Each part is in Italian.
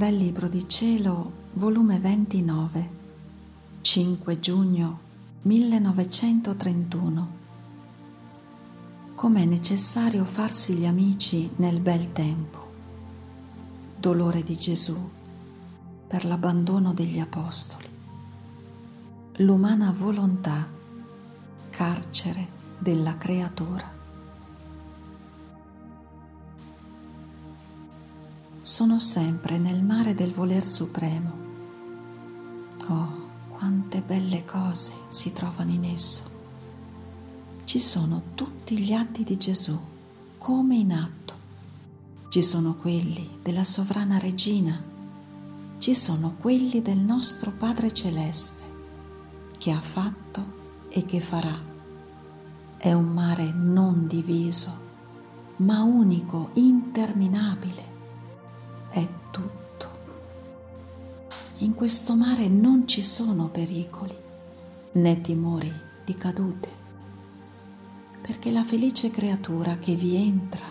Dal Libro di Cielo, volume 29, 5 giugno 1931. Com'è necessario farsi gli amici nel bel tempo. Dolore di Gesù per l'abbandono degli Apostoli. L'umana volontà, carcere della creatura. Sono sempre nel mare del voler supremo. Oh, quante belle cose si trovano in esso. Ci sono tutti gli atti di Gesù, come in atto. Ci sono quelli della sovrana regina, ci sono quelli del nostro Padre Celeste, che ha fatto e che farà. È un mare non diviso, ma unico, interminabile tutto. In questo mare non ci sono pericoli né timori di cadute, perché la felice creatura che vi entra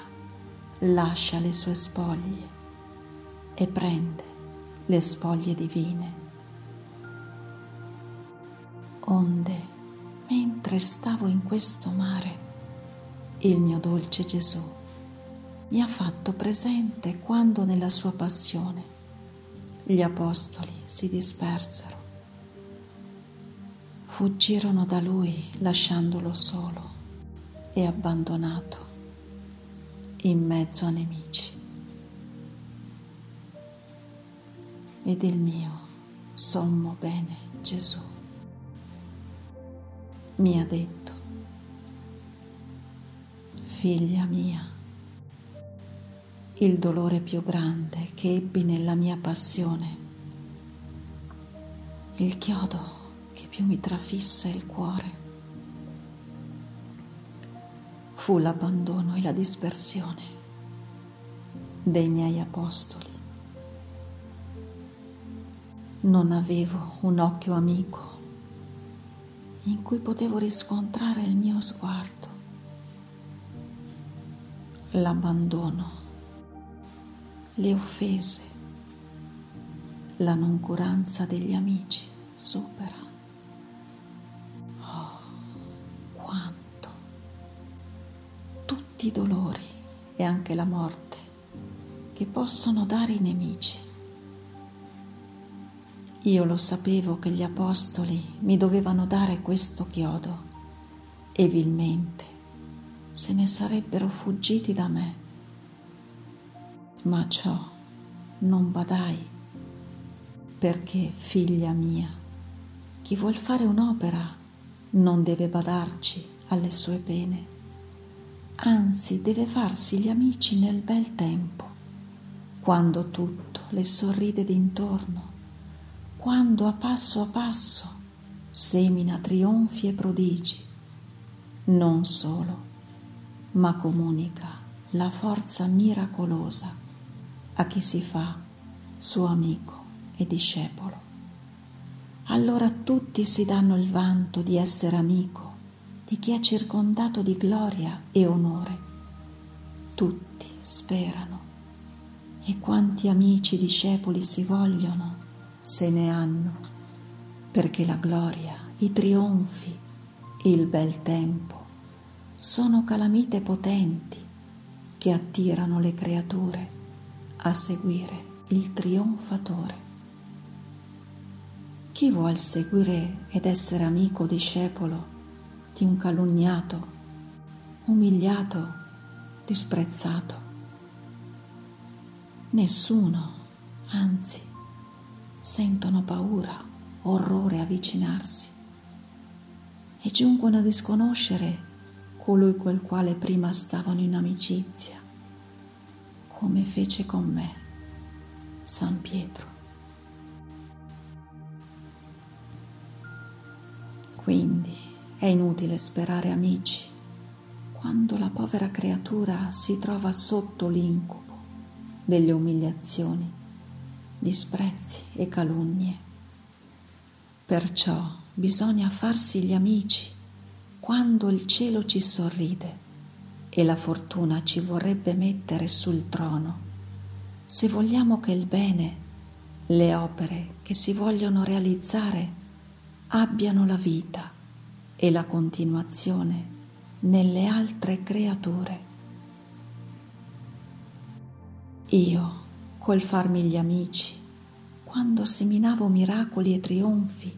lascia le sue spoglie e prende le spoglie divine. Onde, mentre stavo in questo mare, il mio dolce Gesù mi ha fatto presente quando nella sua passione gli apostoli si dispersero, fuggirono da lui lasciandolo solo e abbandonato in mezzo a nemici. Ed il mio sommo bene Gesù mi ha detto, figlia mia, il dolore più grande che ebbi nella mia passione, il chiodo che più mi trafisse il cuore, fu l'abbandono e la dispersione dei miei apostoli. Non avevo un occhio amico in cui potevo riscontrare il mio sguardo. L'abbandono le offese, la noncuranza degli amici supera. Oh, quanto! Tutti i dolori e anche la morte che possono dare i nemici. Io lo sapevo che gli apostoli mi dovevano dare questo chiodo e vilmente se ne sarebbero fuggiti da me ma ciò non badai, perché, figlia mia, chi vuol fare un'opera non deve badarci alle sue pene, anzi deve farsi gli amici nel bel tempo, quando tutto le sorride d'intorno, quando a passo a passo semina trionfi e prodigi, non solo, ma comunica la forza miracolosa a chi si fa suo amico e discepolo. Allora tutti si danno il vanto di essere amico di chi è circondato di gloria e onore. Tutti sperano e quanti amici discepoli si vogliono se ne hanno, perché la gloria, i trionfi, il bel tempo sono calamite potenti che attirano le creature a seguire il trionfatore. Chi vuol seguire ed essere amico discepolo di un calunniato, umiliato, disprezzato? Nessuno, anzi, sentono paura, orrore avvicinarsi e giungono a disconoscere colui col quale prima stavano in amicizia come fece con me San Pietro. Quindi è inutile sperare amici quando la povera creatura si trova sotto l'incubo delle umiliazioni, disprezzi e calunnie. Perciò bisogna farsi gli amici quando il cielo ci sorride e la fortuna ci vorrebbe mettere sul trono, se vogliamo che il bene le opere che si vogliono realizzare abbiano la vita e la continuazione nelle altre creature. Io, col farmi gli amici, quando seminavo miracoli e trionfi,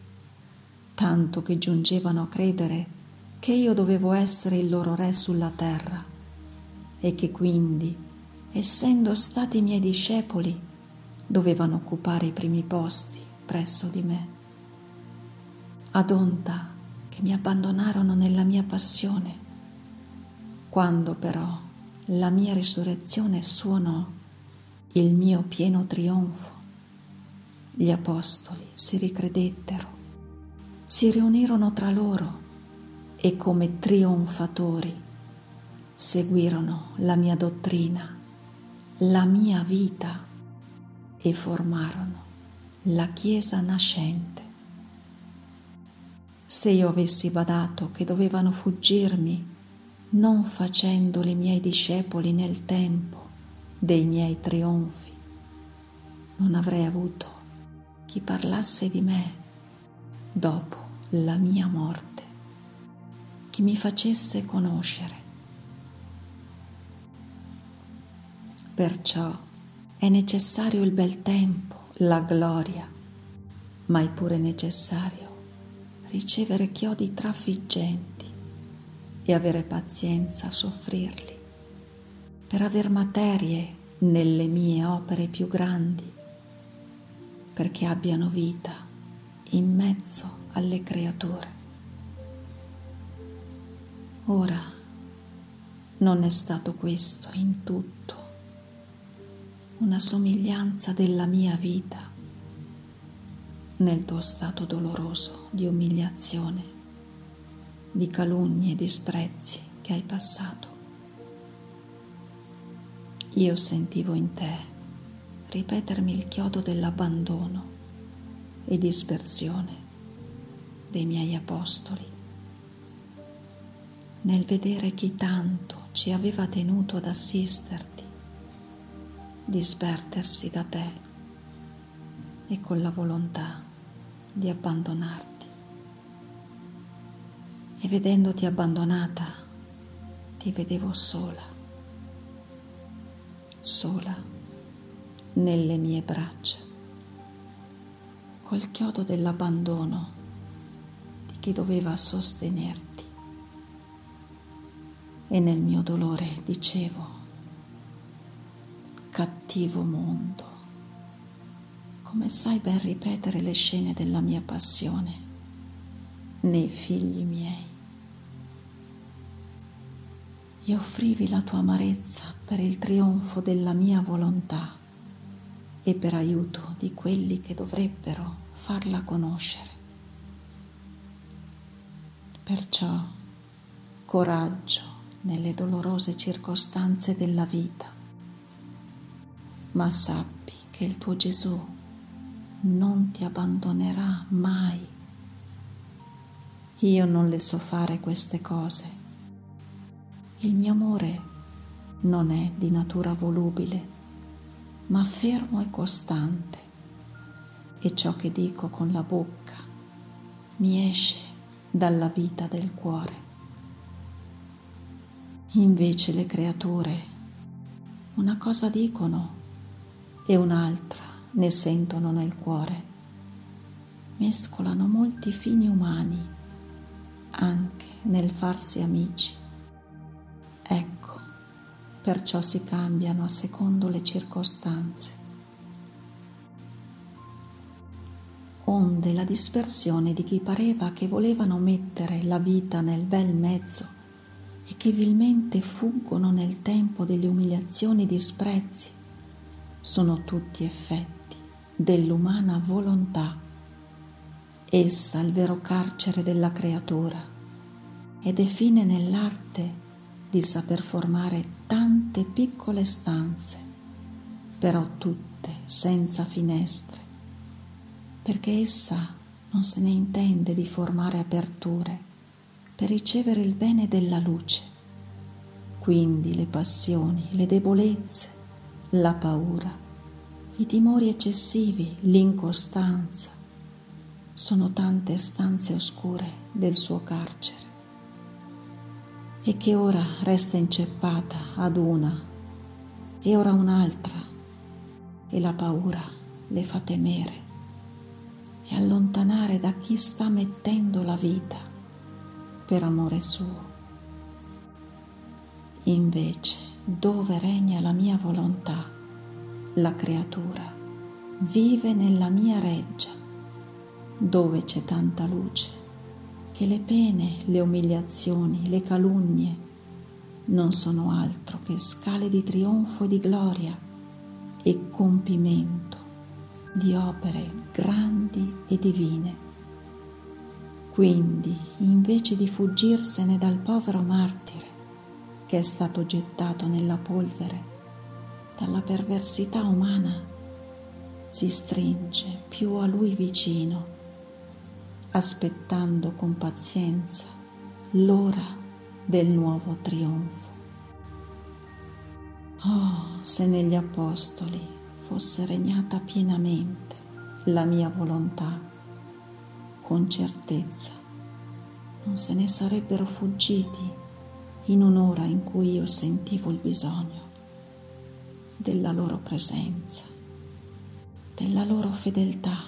tanto che giungevano a credere che io dovevo essere il loro re sulla terra e che quindi, essendo stati miei discepoli, dovevano occupare i primi posti presso di me. Ad onta che mi abbandonarono nella mia passione, quando però la mia risurrezione suonò il mio pieno trionfo, gli apostoli si ricredettero, si riunirono tra loro e come trionfatori seguirono la mia dottrina, la mia vita e formarono la Chiesa nascente. Se io avessi badato che dovevano fuggirmi non facendo i miei discepoli nel tempo dei miei trionfi, non avrei avuto chi parlasse di me dopo la mia morte, chi mi facesse conoscere. Perciò è necessario il bel tempo, la gloria, ma è pure necessario ricevere chiodi trafiggenti e avere pazienza a soffrirli, per aver materie nelle mie opere più grandi, perché abbiano vita in mezzo alle creature. Ora non è stato questo in tutto una somiglianza della mia vita nel tuo stato doloroso di umiliazione di calunnie e disprezzi che hai passato. Io sentivo in te ripetermi il chiodo dell'abbandono e dispersione dei miei apostoli, nel vedere chi tanto ci aveva tenuto ad assisterti, disperdersi da te e con la volontà di abbandonarti e vedendoti abbandonata ti vedevo sola, sola nelle mie braccia, col chiodo dell'abbandono di chi doveva sostenerti. E nel mio dolore dicevo, cattivo mondo, come sai ben ripetere le scene della mia passione nei figli miei. E offrivi la tua amarezza per il trionfo della mia volontà e per aiuto di quelli che dovrebbero farla conoscere. Perciò coraggio nelle dolorose circostanze della vita, ma sappi che il tuo Gesù non ti abbandonerà mai. Io non le so fare queste cose il mio amore non è di natura volubile, ma fermo e costante, e ciò che dico con la bocca mi esce dalla vita del cuore. Invece le creature una cosa dicono e un'altra ne sentono nel cuore. Mescolano molti fini umani anche nel farsi amici Ecco, perciò si cambiano a secondo le circostanze. Onde la dispersione di chi pareva che volevano mettere la vita nel bel mezzo e che vilmente fuggono nel tempo delle umiliazioni e disprezzi, sono tutti effetti dell'umana volontà. Essa il vero carcere della creatura ed è fine nell'arte di saper formare tante piccole stanze, però tutte senza finestre, perché essa non se ne intende di formare aperture per ricevere il bene della luce. Quindi le passioni, le debolezze, la paura I timori eccessivi, l'incostanza, sono tante stanze oscure del suo carcere e che ora resta inceppata ad una e ora un'altra e la paura le fa temere e allontanare da chi sta mettendo la vita per amore suo. Invece, dove regna la mia volontà, la creatura vive nella mia reggia, dove c'è tanta luce, che le pene, le umiliazioni, le calunnie non sono altro che scale di trionfo e di gloria e compimento di opere grandi e divine. Quindi, invece di fuggirsene dal povero martire che è stato gettato nella polvere dalla perversità umana, si stringe più a lui vicino, aspettando con pazienza l'ora del nuovo trionfo. Oh, se negli Apostoli fosse regnata pienamente la mia volontà, con certezza non se ne sarebbero fuggiti in un'ora in cui io sentivo il bisogno della loro presenza, della loro fedeltà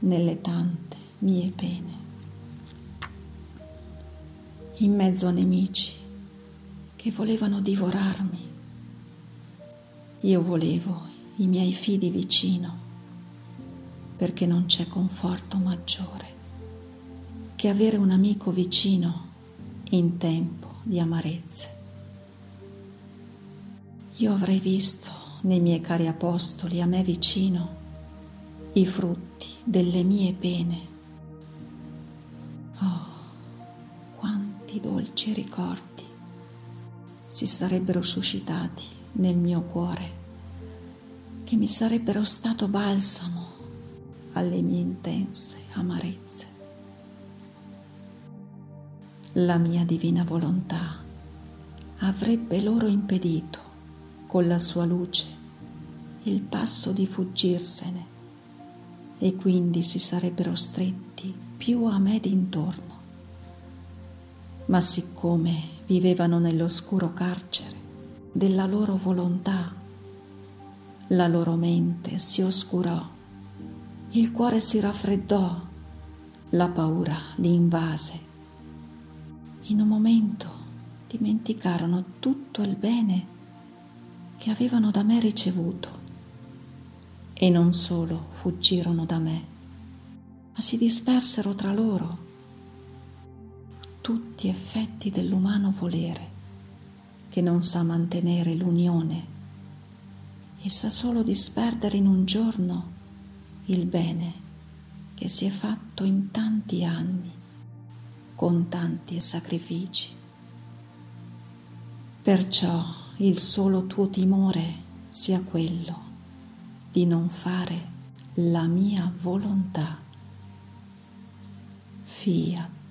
nelle tante mie pene in mezzo a nemici che volevano divorarmi. Io volevo i miei fidi vicino perché non c'è conforto maggiore che avere un amico vicino in tempo di amarezze. Io avrei visto nei miei cari apostoli a me vicino i frutti delle mie pene dolci ricordi si sarebbero suscitati nel mio cuore, che mi sarebbero stato balsamo alle mie intense amarezze. La mia divina volontà avrebbe loro impedito con la sua luce il passo di fuggirsene e quindi si sarebbero stretti più a me d'intorno ma siccome vivevano nell'oscuro carcere della loro volontà, la loro mente si oscurò, il cuore si raffreddò, la paura li invase. In un momento dimenticarono tutto il bene che avevano da me ricevuto e non solo fuggirono da me, ma si dispersero tra loro tutti effetti dell'umano volere che non sa mantenere l'unione e sa solo disperdere in un giorno il bene che si è fatto in tanti anni con tanti sacrifici. Perciò il solo tuo timore sia quello di non fare la mia volontà. Fiat.